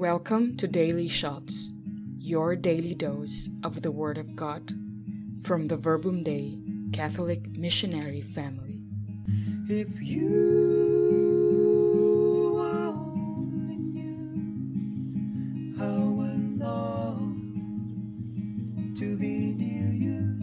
Welcome to Daily Shots, your daily dose of the Word of God from the Verbum Dei Catholic Missionary Family. If you only how I to be near you.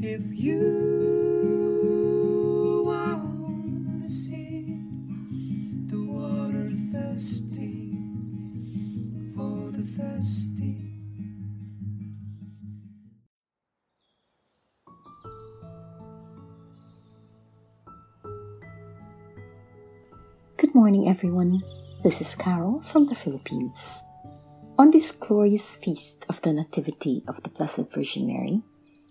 If you Good morning, everyone. This is Carol from the Philippines. On this glorious feast of the Nativity of the Blessed Virgin Mary,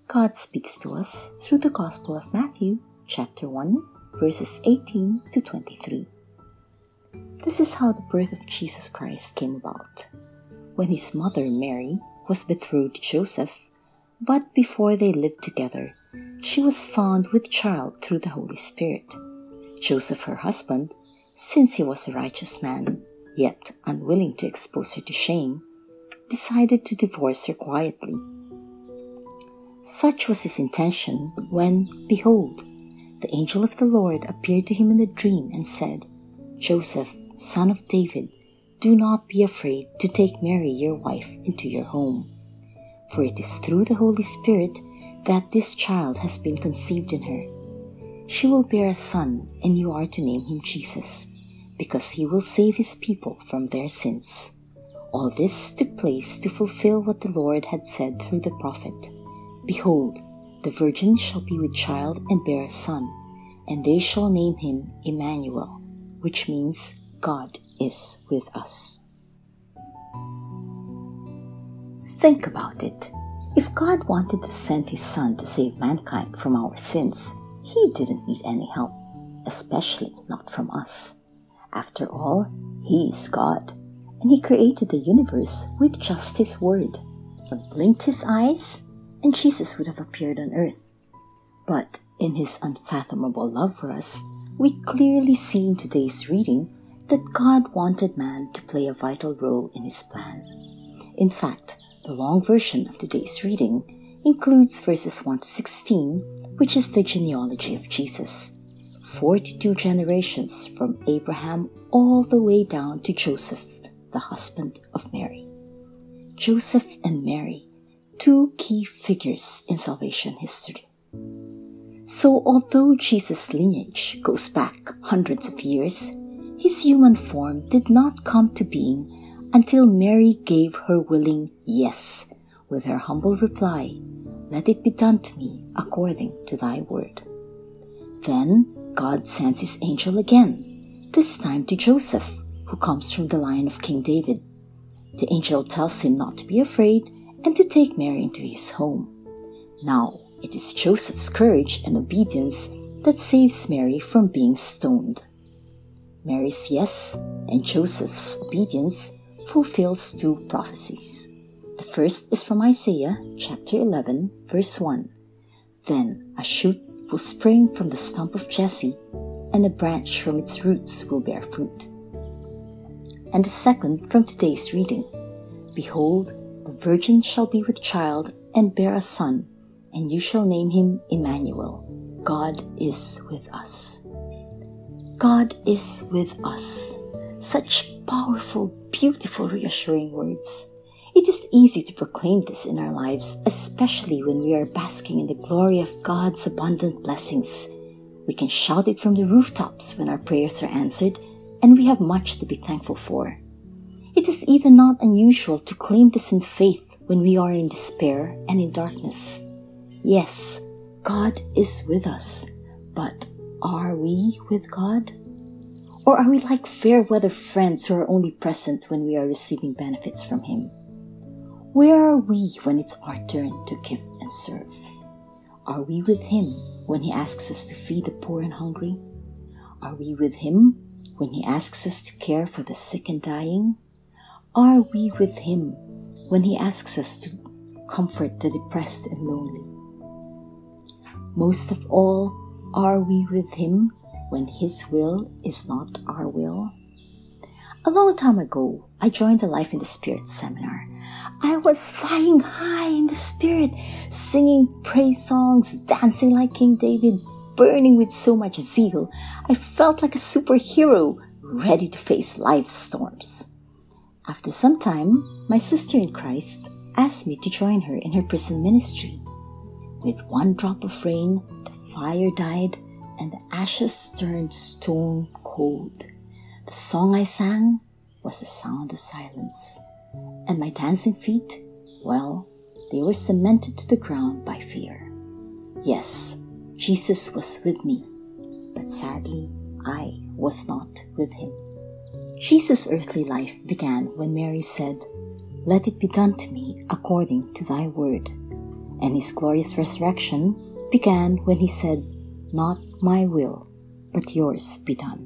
God speaks to us through the Gospel of Matthew, chapter 1, verses 18 to 23. This is how the birth of Jesus Christ came about. When his mother Mary was betrothed to Joseph, but before they lived together, she was found with child through the Holy Spirit. Joseph, her husband, since he was a righteous man, yet unwilling to expose her to shame, decided to divorce her quietly. Such was his intention when, behold, the angel of the Lord appeared to him in a dream and said, Joseph, son of David, do not be afraid to take Mary your wife into your home, for it is through the Holy Spirit that this child has been conceived in her. She will bear a son, and you are to name him Jesus, because he will save his people from their sins. All this took place to fulfill what the Lord had said through the prophet Behold, the virgin shall be with child and bear a son, and they shall name him Emmanuel, which means God is with us. Think about it. If God wanted to send his son to save mankind from our sins, he didn't need any help, especially not from us. After all, he is God, and he created the universe with just his word. He blinked his eyes, and Jesus would have appeared on earth. But in his unfathomable love for us, we clearly see in today's reading that God wanted man to play a vital role in his plan. In fact, the long version of today's reading includes verses 1 to 16, which is the genealogy of Jesus. 42 generations from Abraham all the way down to Joseph, the husband of Mary. Joseph and Mary, two key figures in salvation history. So, although Jesus' lineage goes back hundreds of years, his human form did not come to being until Mary gave her willing yes with her humble reply, Let it be done to me according to thy word. Then God sends his angel again, this time to Joseph, who comes from the line of King David. The angel tells him not to be afraid and to take Mary into his home. Now, it is Joseph's courage and obedience that saves Mary from being stoned. Mary's yes and Joseph's obedience fulfills two prophecies. The first is from Isaiah chapter 11, verse 1. Then a shoot will spring from the stump of Jesse, and a branch from its roots will bear fruit. And the second from today's reading Behold, the virgin shall be with child and bear a son, and you shall name him Emmanuel. God is with us. God is with us. Such powerful, beautiful, reassuring words. It is easy to proclaim this in our lives, especially when we are basking in the glory of God's abundant blessings. We can shout it from the rooftops when our prayers are answered, and we have much to be thankful for. It is even not unusual to claim this in faith when we are in despair and in darkness. Yes, God is with us, but are we with God? Or are we like fair weather friends who are only present when we are receiving benefits from Him? Where are we when it's our turn to give and serve? Are we with Him when He asks us to feed the poor and hungry? Are we with Him when He asks us to care for the sick and dying? Are we with Him when He asks us to comfort the depressed and lonely? Most of all, are we with Him when His will is not our will? A long time ago, I joined the Life in the Spirit seminar. I was flying high in the Spirit, singing praise songs, dancing like King David, burning with so much zeal. I felt like a superhero, ready to face life's storms. After some time, my sister in Christ asked me to join her in her prison ministry. With one drop of rain, the fire died and the ashes turned stone cold. The song I sang was the sound of silence, and my dancing feet, well, they were cemented to the ground by fear. Yes, Jesus was with me, but sadly, I was not with him. Jesus' earthly life began when Mary said, Let it be done to me according to thy word. And his glorious resurrection began when he said, Not my will, but yours be done.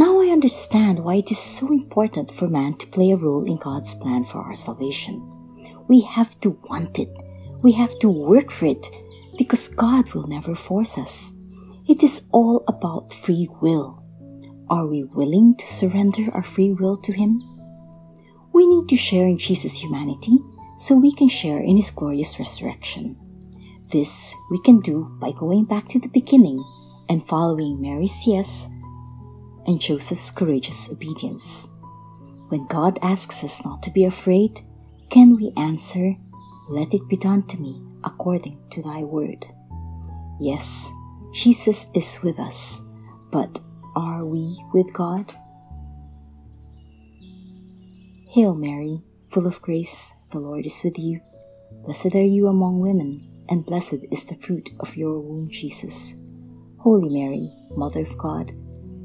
Now I understand why it is so important for man to play a role in God's plan for our salvation. We have to want it. We have to work for it because God will never force us. It is all about free will. Are we willing to surrender our free will to Him? We need to share in Jesus' humanity so we can share in His glorious resurrection. This we can do by going back to the beginning and following Mary's yes and Joseph's courageous obedience. When God asks us not to be afraid, can we answer, Let it be done to me according to thy word? Yes, Jesus is with us, but are we with God? Hail Mary, full of grace, the Lord is with you. Blessed are you among women, and blessed is the fruit of your womb, Jesus. Holy Mary, Mother of God,